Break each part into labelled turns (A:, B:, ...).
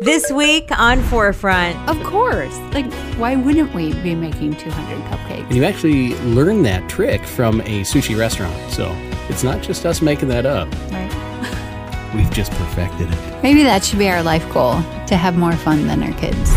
A: This week on Forefront.
B: Of course. Like, why wouldn't we be making 200 cupcakes?
C: You actually learned that trick from a sushi restaurant. So it's not just us making that up.
B: Right.
C: We've just perfected it.
B: Maybe that should be our life goal to have more fun than our kids.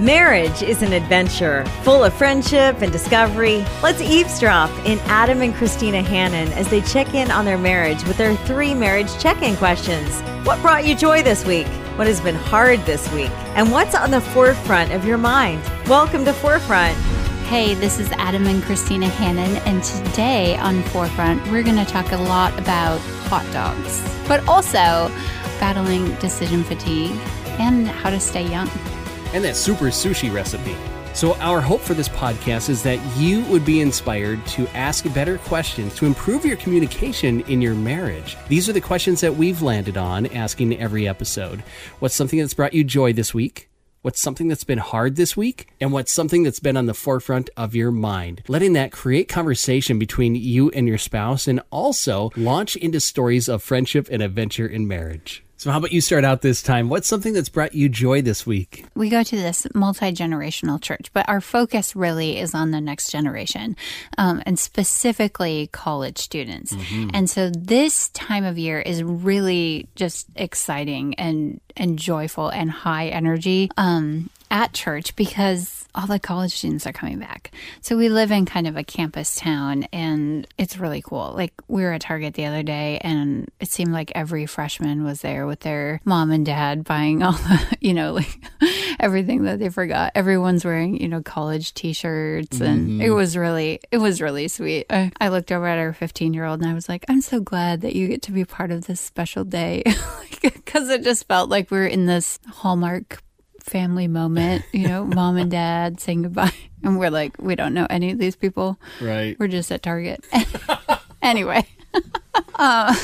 A: Marriage is an adventure full of friendship and discovery. Let's eavesdrop in Adam and Christina Hannon as they check in on their marriage with their three marriage check in questions. What brought you joy this week? What has been hard this week? And what's on the forefront of your mind? Welcome to Forefront.
B: Hey, this is Adam and Christina Hannon, and today on Forefront, we're going to talk a lot about hot dogs, but also battling decision fatigue and how to stay young.
C: And that super sushi recipe. So, our hope for this podcast is that you would be inspired to ask better questions to improve your communication in your marriage. These are the questions that we've landed on asking every episode. What's something that's brought you joy this week? What's something that's been hard this week? And what's something that's been on the forefront of your mind? Letting that create conversation between you and your spouse and also launch into stories of friendship and adventure in marriage. So, how about you start out this time? What's something that's brought you joy this week?
B: We go to this multi generational church, but our focus really is on the next generation um, and specifically college students. And so, this time of year is really just exciting and, and joyful and high energy. Um, at church because all the college students are coming back. So we live in kind of a campus town and it's really cool. Like we were at Target the other day and it seemed like every freshman was there with their mom and dad buying all the, you know, like everything that they forgot. Everyone's wearing, you know, college t-shirts and mm-hmm. it was really, it was really sweet. I, I looked over at our 15 year old and I was like, I'm so glad that you get to be part of this special day because it just felt like we were in this Hallmark family moment, you know, mom and dad saying goodbye. And we're like, we don't know any of these people.
C: Right.
B: We're just at Target. anyway. uh,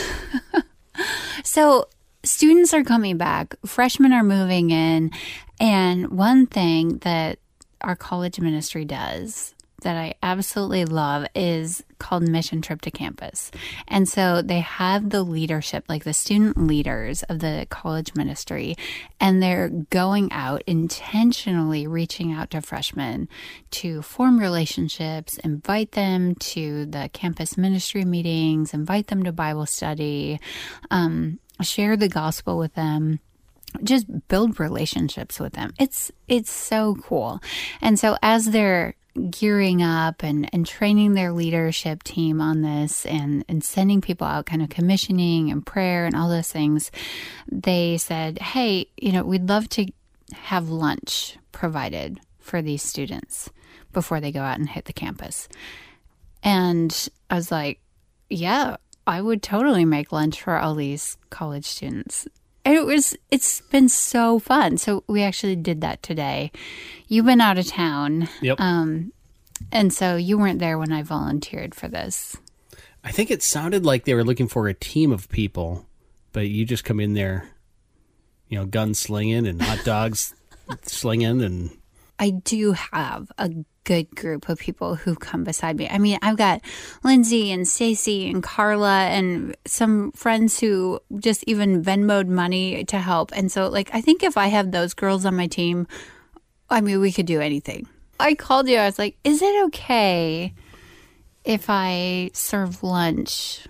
B: so students are coming back, freshmen are moving in. And one thing that our college ministry does that I absolutely love is called Mission Trip to Campus. And so they have the leadership, like the student leaders of the college ministry, and they're going out intentionally reaching out to freshmen to form relationships, invite them to the campus ministry meetings, invite them to Bible study, um, share the gospel with them just build relationships with them. It's it's so cool. And so as they're gearing up and, and training their leadership team on this and, and sending people out kind of commissioning and prayer and all those things, they said, Hey, you know, we'd love to have lunch provided for these students before they go out and hit the campus. And I was like, Yeah, I would totally make lunch for all these college students and it was it's been so fun. So we actually did that today. You've been out of town.
C: Yep.
B: um and so you weren't there when i volunteered for this.
C: I think it sounded like they were looking for a team of people, but you just come in there, you know, gun slinging and hot dogs slinging and
B: i do have a good group of people who come beside me i mean i've got lindsay and stacy and carla and some friends who just even venmoed money to help and so like i think if i have those girls on my team i mean we could do anything i called you i was like is it okay if I serve lunch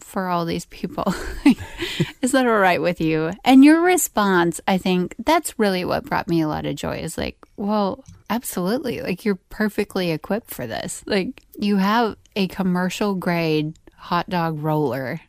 B: for all these people. is that all right with you? And your response, I think that's really what brought me a lot of joy is like, well, absolutely. Like you're perfectly equipped for this. Like you have a commercial grade hot dog roller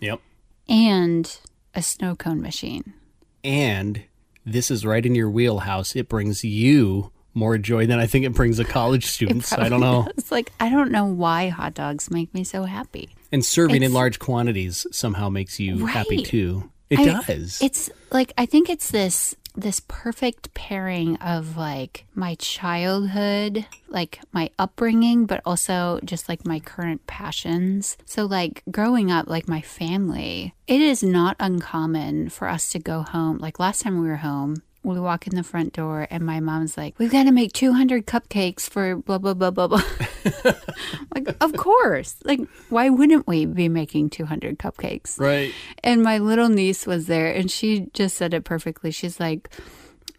C: yep.
B: and a snow cone machine.
C: And this is right in your wheelhouse. It brings you more joy than I think it brings a college students. I don't know.
B: It's like I don't know why hot dogs make me so happy.
C: And serving in large quantities somehow makes you happy too. It
B: I-
C: does.
B: It's like I think it's this this perfect pairing of like my childhood, like my upbringing, but also just like my current passions. So like growing up, like my family, it is not uncommon for us to go home. Like last time we were home, we walk in the front door and my mom's like, "We've got to make 200 cupcakes for blah blah blah blah blah." like, of course. Like, why wouldn't we be making 200 cupcakes?
C: Right.
B: And my little niece was there and she just said it perfectly. She's like,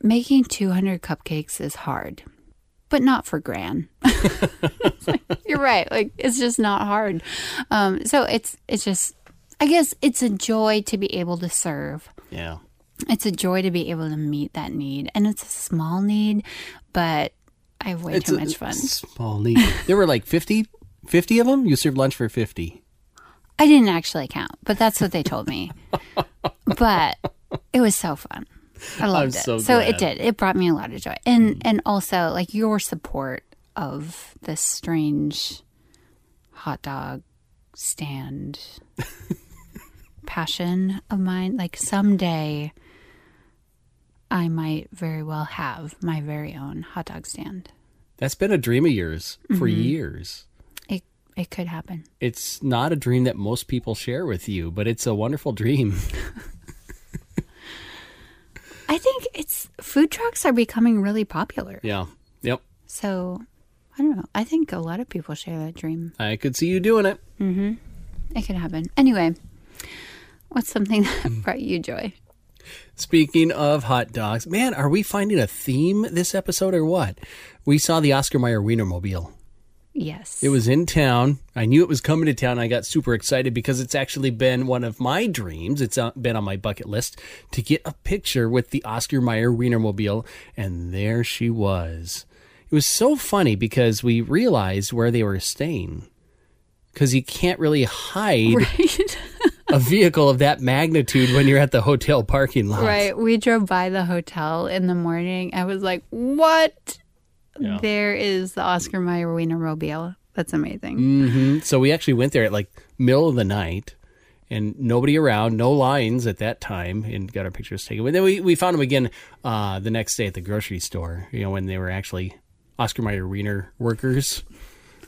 B: making 200 cupcakes is hard, but not for Gran. like, You're right. Like, it's just not hard. Um, so it's, it's just, I guess it's a joy to be able to serve.
C: Yeah.
B: It's a joy to be able to meet that need. And it's a small need, but I have way
C: It's
B: too
C: a
B: much fun.
C: Small need. there were like 50, 50 of them. You served lunch for 50.
B: I didn't actually count, but that's what they told me. but it was so fun. I loved it.
C: so
B: So,
C: glad.
B: it did. It brought me a lot of joy. And mm. and also like your support of this strange hot dog stand passion of mine. Like someday I might very well have my very own hot dog stand.
C: That's been a dream of yours for
B: Mm-hmm.
C: years.
B: It it could happen.
C: It's not a dream that most people share with you, but it's a wonderful dream.
B: I think it's food trucks are becoming really popular.
C: Yeah. Yep.
B: So I don't know. I think a lot of people share that dream.
C: I could see you doing it.
B: It could happen. Anyway, what's something that brought you joy?
C: Speaking of hot dogs, man, are we finding a theme this episode or what? We saw the Oscar Mayer Wienermobile.
B: Yes.
C: It was in town. I knew it was coming to town. I got super excited because it's actually been one of my dreams. It's uh, been on my bucket list to get a picture with the Oscar Mayer Wienermobile, and there she was. It was so funny because we realized where they were staying. Because you can't really hide
B: right.
C: A vehicle of that magnitude when you're at the hotel parking lot.
B: right. We drove by the hotel in the morning. I was like, what?
C: Yeah.
B: There is the Oscar Mayer Wienermobile. That's amazing.
C: hmm So we actually went there at like middle of the night, and nobody around, no lines at that time, and got our pictures taken. But then we, we found them again uh, the next day at the grocery store. You know when they were actually Oscar Mayer Wiener workers.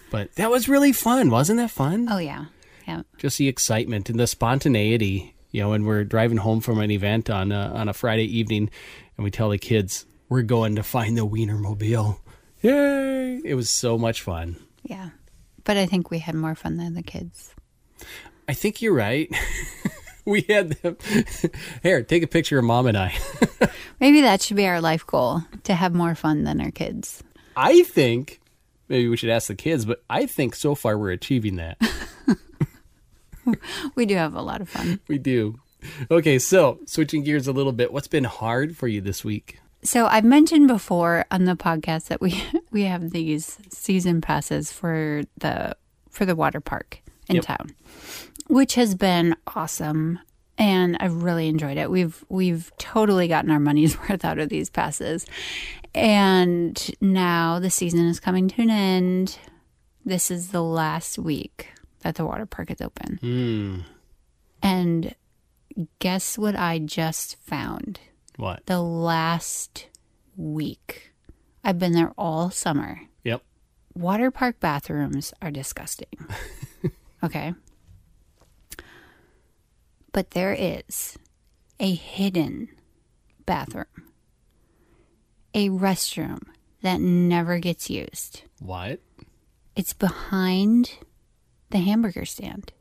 C: But that was really fun, wasn't that fun?
B: Oh, yeah. Yeah.
C: Just the excitement and the spontaneity. You know, when we're driving home from an event on a, on a Friday evening, and we tell the kids we're going to find the Wienermobile. Yay! It was so much fun.
B: Yeah. But I think we had more fun than the kids.
C: I think you're right. we had them. Here, take a picture of mom and I.
B: Maybe that should be our life goal to have more fun than our kids.
C: I think maybe we should ask the kids, but I think so far we're achieving that.
B: We do have a lot of fun.
C: we do. Okay, so switching gears a little bit, what's been hard for you this week?
B: So I've mentioned before on the podcast that we we have these season passes for the for the water park in
C: Yep.
B: town, which has been awesome and I've really enjoyed it. We've we've totally gotten our money's worth out of these passes. And now the season is coming to an end. This is the last week that the water park is open.
C: Hmm.
B: And guess what I just found?
C: What?
B: the last week. I've been there all summer.
C: Yep.
B: Water park bathrooms are disgusting. okay. But there is a hidden bathroom, a restroom that never gets used.
C: What?
B: It's behind the hamburger stand.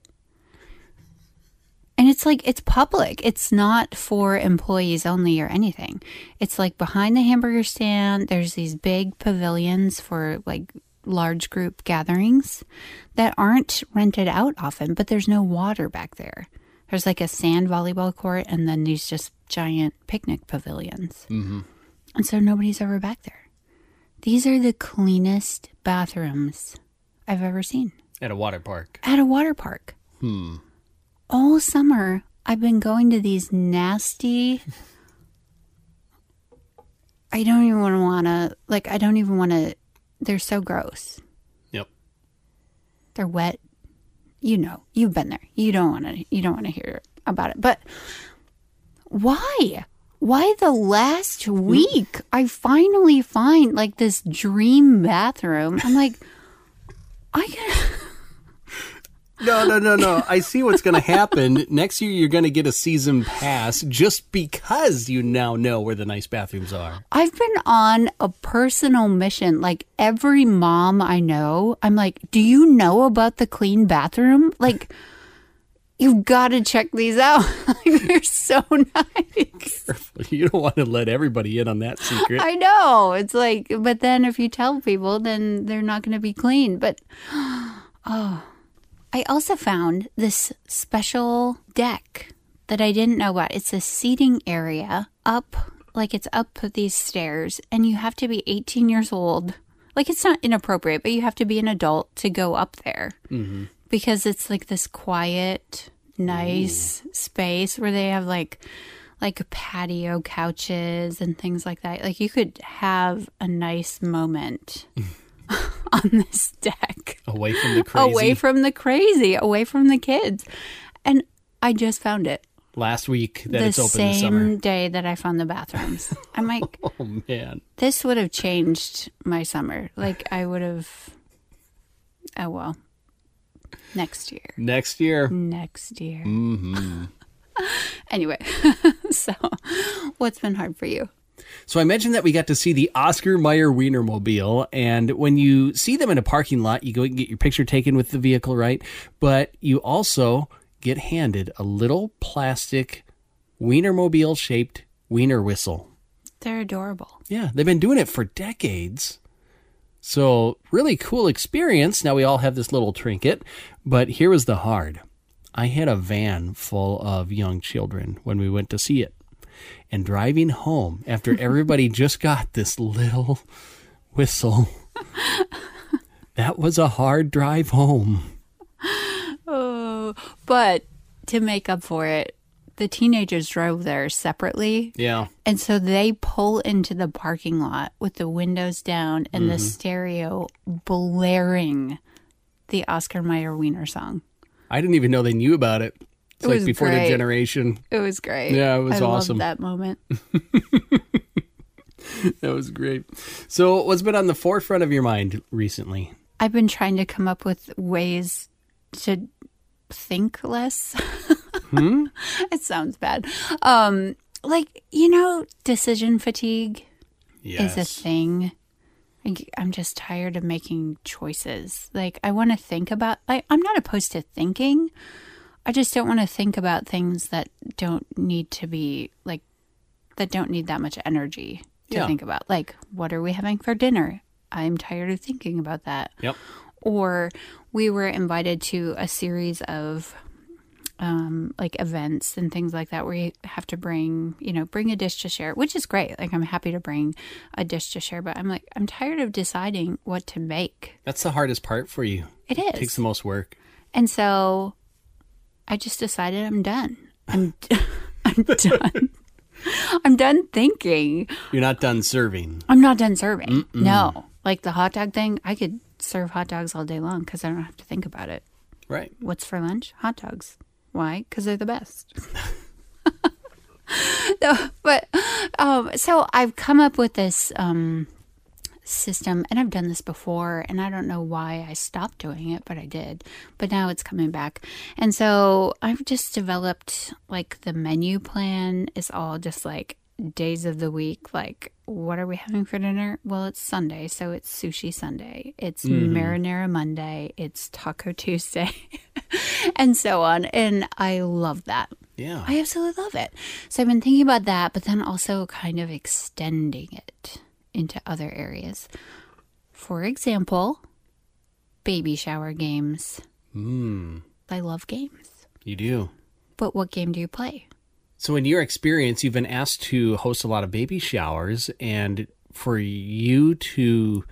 B: And it's like, it's public. It's not for employees only or anything. It's like behind the hamburger stand, there's these big pavilions for like large group gatherings that aren't rented out often, but there's no water back there. There's like a sand volleyball court and then these just giant picnic pavilions. Mm-hmm. And so nobody's ever back there. These are the cleanest bathrooms I've ever seen
C: At a water park.
B: at a water park.
C: Hmm.
B: All summer, I've been going to these nasty. I don't even want to want to like. I don't even want to. They're so gross.
C: Yep.
B: They're wet. You know, you've been there. You don't want to. You don't want to hear about it. But why? Why the last week I finally find like this dream bathroom? I'm like, I can.
C: No, no, no, no. I see what's going to happen. Next year, you're going to get a season pass just because you now know where the nice bathrooms are.
B: I've been on a personal mission. Like every mom I know, I'm like, do you know about the clean bathroom? Like, you've got to check these out. They're so nice.
C: You don't want to let everybody in on that secret.
B: I know. It's like, but then if you tell people, then they're not going to be clean. But, oh, I also found this special deck that I didn't know about. It's a seating area up, like it's up these stairs, and you have to be 18 years old. Like it's not inappropriate, but you have to be an adult to go up there mm-hmm. because it's like this quiet, nice space where they have like like patio couches and things like that. Like you could have a nice moment on this deck
C: Away from the crazy.
B: away from the crazy, away from the kids. And I just found it
C: Last week that
B: the
C: it's open
B: same
C: this summer.
B: day that I found the bathrooms. I'm like,
C: Oh, man.
B: this would have changed my summer. Like I would have. Oh well. Next year.
C: Next year.
B: Next year.
C: hmm
B: Anyway, so what's been hard for you?
C: So I mentioned that we got to see the Oscar Mayer Wienermobile, and when you see them in a parking lot, you go and get your picture taken with the vehicle, right? But you also get handed a little plastic Wienermobile shaped wiener whistle.
B: They're adorable.
C: Yeah, they've been doing it for decades. So, really cool experience. Now we all have this little trinket, but here was the hard. I had a van full of young children when we went to see it. And driving home after everybody just got this little whistle, that was a hard drive home.
B: Oh, but to make up for it, the teenagers drove there separately.
C: Yeah.
B: And so they pull into the parking lot with the windows down and the mm-hmm. stereo blaring the Oscar Mayer Wiener song.
C: I didn't even know they knew about it. It's
B: It
C: like
B: was
C: before their
B: great.
C: generation.
B: It was great.
C: Yeah, it was
B: I
C: awesome.
B: Loved that moment.
C: That was great. So, what's been on the forefront of your mind recently?
B: I've been trying to come up with ways to think less.
C: Hmm?
B: it sounds bad. Um, like, you know, decision fatigue is a thing. Like, I'm just tired of making choices. Like, I want to think about, like, I'm not opposed to thinking. I just don't want to think about things that don't need to be, like, that don't need that much energy to
C: Yeah.
B: think about. Like, what are we having for dinner? I'm tired of thinking about that
C: Yep.
B: or we were invited to a series of um, like events and things like that where you have to bring you know bring a dish to share which is great like i'm happy to bring a dish to share but i'm like i'm tired of deciding what to make
C: That's the hardest part for you.
B: it is It
C: takes the most work.
B: and so i just decided i'm done i'm i'm done i'm done thinking
C: You're not done serving.
B: i'm not done serving no like the hot dog thing i could serve hot dogs all day long because i don't have to think about it
C: Right.
B: What's for lunch? Hot dogs. Why? Because they're the best. no, but um, so I've come up with this um, system, and I've done this before, and I don't know why I stopped doing it, but I did. But now it's coming back, and so I've just developed like the menu plan is all just like days of the week like what are we having for dinner? Well it's sunday so it's sushi sunday. It's mm-hmm. marinara monday. It's taco tuesday and so on. And i love that.
C: Yeah.
B: i absolutely love it. So i've been thinking about that but then also kind of extending it into other areas for example baby shower games
C: Hmm.
B: i love games
C: You do.
B: but what game do you play
C: So, in your experience, you've been asked to host a lot of baby showers, and for you to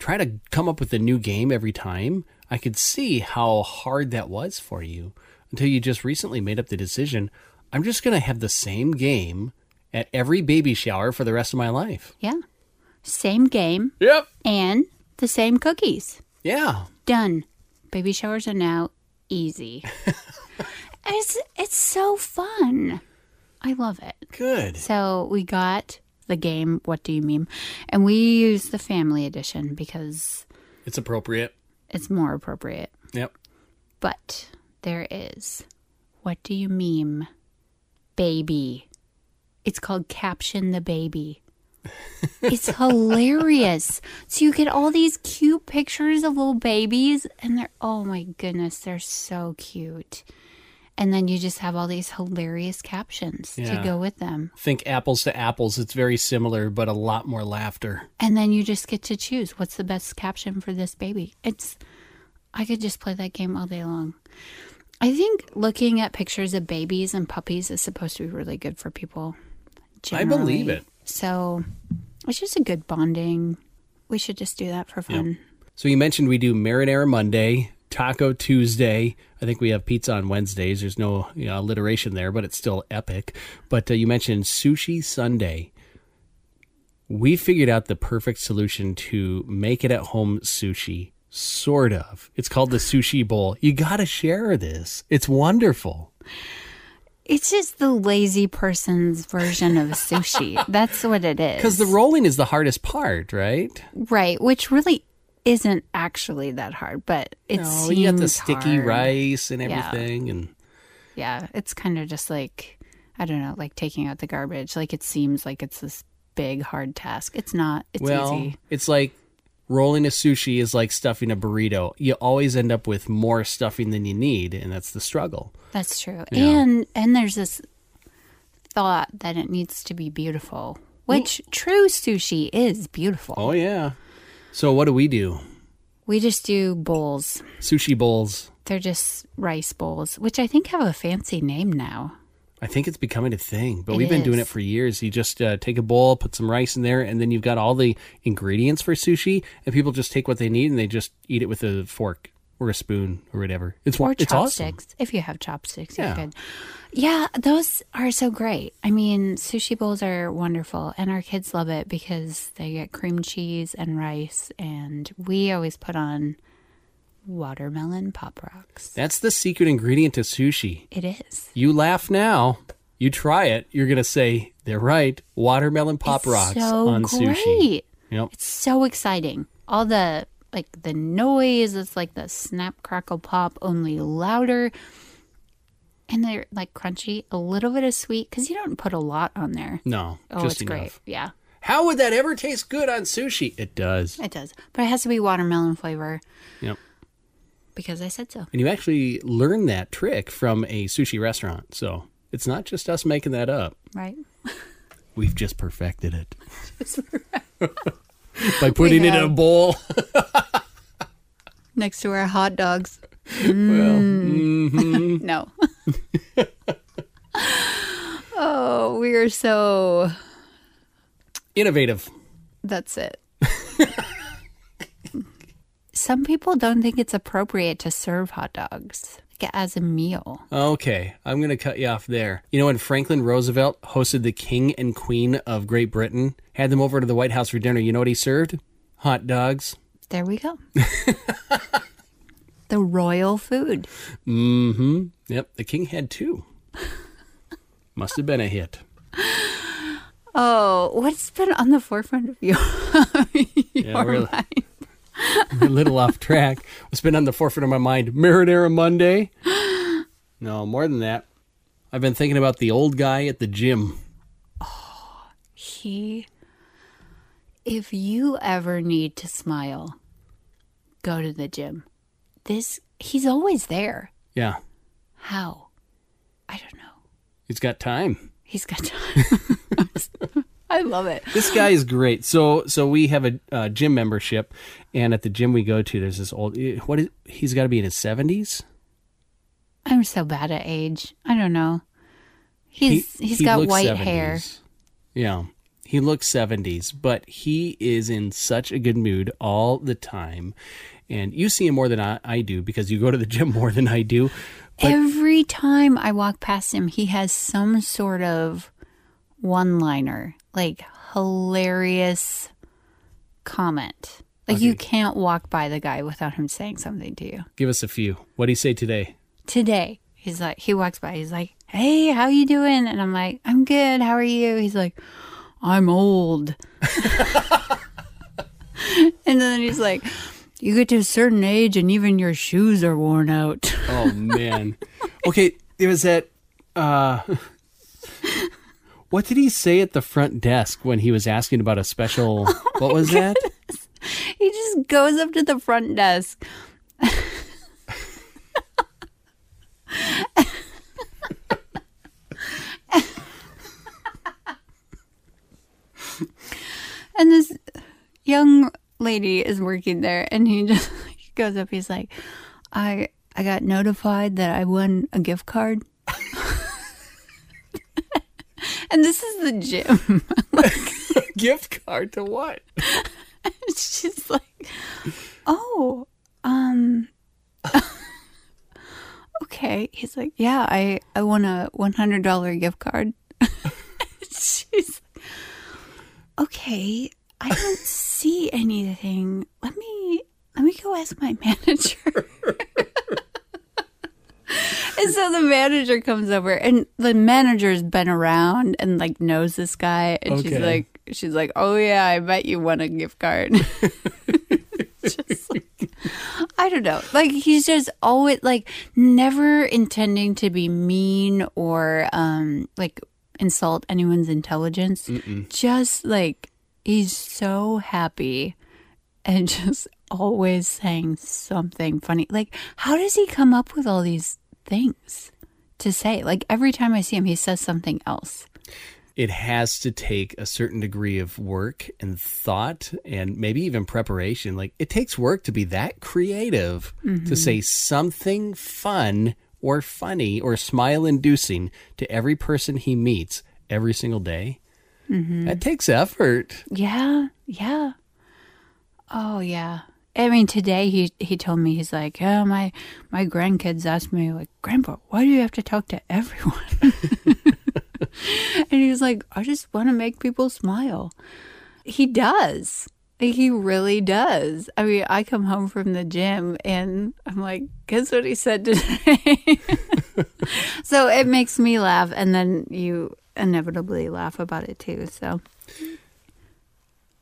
C: try to come up with a new game every time, I could see how hard that was for you until you just recently made up the decision I'm just going to have the same game at every baby shower for the rest of my life.
B: yeah same game
C: Yep.
B: and the same cookies
C: Yeah.
B: done. Baby showers are now easy. it's it's so fun. I love it.
C: Good.
B: So we got the game What Do You Meme? And we use the family edition because
C: It's appropriate.
B: it's more appropriate.
C: Yep.
B: But there is. What do you meme? Baby. It's called Caption the Baby. It's hilarious. So you get all these cute pictures of little babies, and they're, oh my goodness, they're so cute. And then you just have all these hilarious captions
C: Yeah.
B: to go with them.
C: Think apples to apples. It's very similar, but a lot more laughter.
B: And then you just get to choose what's the best caption for this baby. It's, I could just play that game all day long. I think looking at pictures of babies and puppies is supposed to be really good for people.
C: I believe it.
B: So it's just a good bonding. We should just do that for fun.
C: So you mentioned we do marinara Monday, Taco Tuesday. I think we have pizza on Wednesdays. There's no you know, alliteration there, but it's still epic. But uh, you mentioned sushi Sunday. We figured out the perfect solution to make it at home sushi. Sort of. It's called the sushi bowl. You got to share this. It's wonderful.
B: It's just the lazy person's version of sushi. That's what it is.
C: Because the rolling is the hardest part, right?
B: right, which really isn't actually that hard, but it
C: No,
B: seems
C: you got the sticky
B: hard.
C: rice and
B: Yeah.
C: everything, and
B: Yeah, it's kind of just like I don't know, like taking out the garbage. Like it seems like it's this big hard task. It's not. It's
C: well,
B: easy.
C: it's like rolling a sushi is like stuffing a burrito. You always end up with more stuffing than you need, and that's the struggle.
B: That's true.
C: Yeah.
B: And and there's this thought that it needs to be beautiful, which true sushi is beautiful.
C: Oh yeah. So what do we do?
B: We just do bowls.
C: Sushi bowls.
B: They're just rice bowls, which I think have a fancy name now.
C: I think it's becoming a thing, but
B: It
C: we've been doing it for years. You just uh, take a bowl, put some rice in there, and then you've got all the ingredients for sushi, and people just take what they need and they just eat it with a fork or a spoon or whatever. It's
B: Or
C: it's awesome.
B: chopsticks. If you have chopsticks,
C: Yeah.
B: you're good. Yeah, those are so great. I mean, sushi bowls are wonderful, and our kids love it because they get cream cheese and rice, and we always put on watermelon pop rocks.
C: That's the secret ingredient to sushi.
B: It is.
C: You laugh now. You try it. You're gonna say they're right. Watermelon pop
B: It's
C: rocks
B: so
C: on
B: great.
C: sushi. Yep.
B: It's so exciting. All the like the noise, it's like the snap crackle pop, only louder. And they're like crunchy, a little bit of sweet because you don't put a lot on there.
C: No,
B: Oh, it's
C: enough.
B: great. Yeah,
C: How would that ever taste good on sushi? It does.
B: it does. But it has to be watermelon flavor
C: Yep.
B: Because I said so.
C: And you actually learned that trick from a sushi restaurant. So it's not just us making that up.
B: Right?
C: We've just perfected it. Just By putting it in a bowl.
B: Next to our hot dogs.
C: well,
B: Mm. No. oh, we are so.
C: innovative.
B: That's it. Some people don't think it's appropriate to serve hot dogs like, as a meal.
C: Okay, I'm going to cut you off there. You know, when Franklin Roosevelt hosted the King and Queen of Great Britain, had them over to the White House for dinner, you know what he served? Hot dogs.
B: There we go. the royal food.
C: Mm hmm. Yep, the king had two. Must have been a hit.
B: Oh, what's been on the forefront of your, your
C: we're,
B: mind?
C: a little off track. What's been on the forefront of my mind? Marinara Monday? No, more than that. I've been thinking about the old guy at the gym.
B: Oh, He, if you ever need to smile, go to the gym. This, he's always there.
C: Yeah,
B: How? I don't know.
C: he's got time.
B: He's got time. I love it.
C: This guy is great. So, so we have a uh, gym membership, and at the gym we go to, there's this old. What is? He's got to be in his seventies.
B: I'm so bad at age. I don't know. He's
C: He-
B: he, has
C: he
B: got white
C: 70s.
B: hair.
C: Yeah. He looks 70s, but he is in such a good mood all the time. And you see him more than I, I do because you go to the gym more than I do.
B: Every time I walk past him, he has some sort of one-liner, like hilarious comment. Like you can't walk by the guy without him saying something to you.
C: Give us a few. What do you say today?
B: Today, he's like he walks by, he's like, "Hey, how you doing?" And I'm like, "I'm good. How are you?" He's like, "I'm old." and then he's like, You get to a certain age and even your shoes are worn out.
C: Oh man. Okay, there was that uh What did he say at the front desk when he was asking about a special oh what was that?
B: he just goes up to the front desk. and this young lady is working there and he just he goes up he's like i i got notified that i won a gift card and this is the gym.
C: Gift card to what?
B: she's like oh um okay. He's like yeah i i won a $100 gift card. She's like, okay i don't see anything. Let me let me go ask my manager and so the manager comes over and the manager's been around and like knows this guy and she's like she's like oh yeah i bet you won a gift card just like I don't know. Like he's just always like never intending to be mean or um like insult anyone's intelligence. Just like he's so happy and just always saying something funny. Like how does he come up with all these things to say? Like every time I see him he says something else.
C: It has to take a certain degree of work and thought and maybe even preparation. Like it takes work to be that creative to mm-hmm. say something fun or funny or smile inducing to every person he meets every single day. Mm-hmm. That takes effort.
B: Yeah, yeah. Oh yeah. I mean, today he he told me he's like, oh my my grandkids asked me like, Grandpa, why do you have to talk to everyone? and he was like, I just want to make people smile. He does. He really does. I mean, I come home from the gym and I'm like, guess what he said today? so it makes me laugh, and then you inevitably laugh about it too. So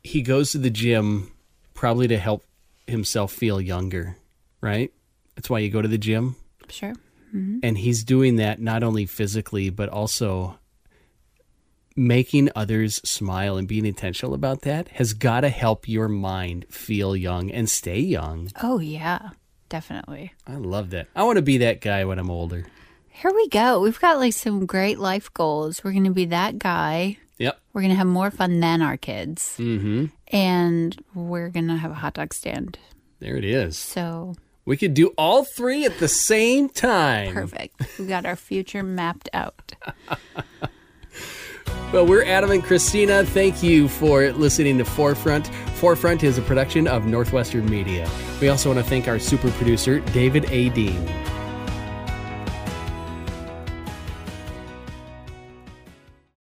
C: He goes to the gym probably to help himself feel younger, right? That's why you go to the gym.
B: sure. Mm-hmm.
C: and he's doing that not only physically but also making others smile and being intentional about that has got to help your mind feel young and stay young.
B: Oh, yeah, definitely.
C: I love that. I want to be that guy when I'm older.
B: Here we go. We've got like some great life goals. We're going to be that guy.
C: Yep.
B: We're going to have more fun than our kids.
C: Mm-hmm.
B: And we're going to have a hot dog stand.
C: There it is.
B: So
C: We could do all three at the same time.
B: perfect. we got our future mapped out.
C: Well, we're Adam and Christina. Thank you for listening to Forefront. Forefront is a production of Northwestern Media. We also want to thank our super producer, David A. Dean.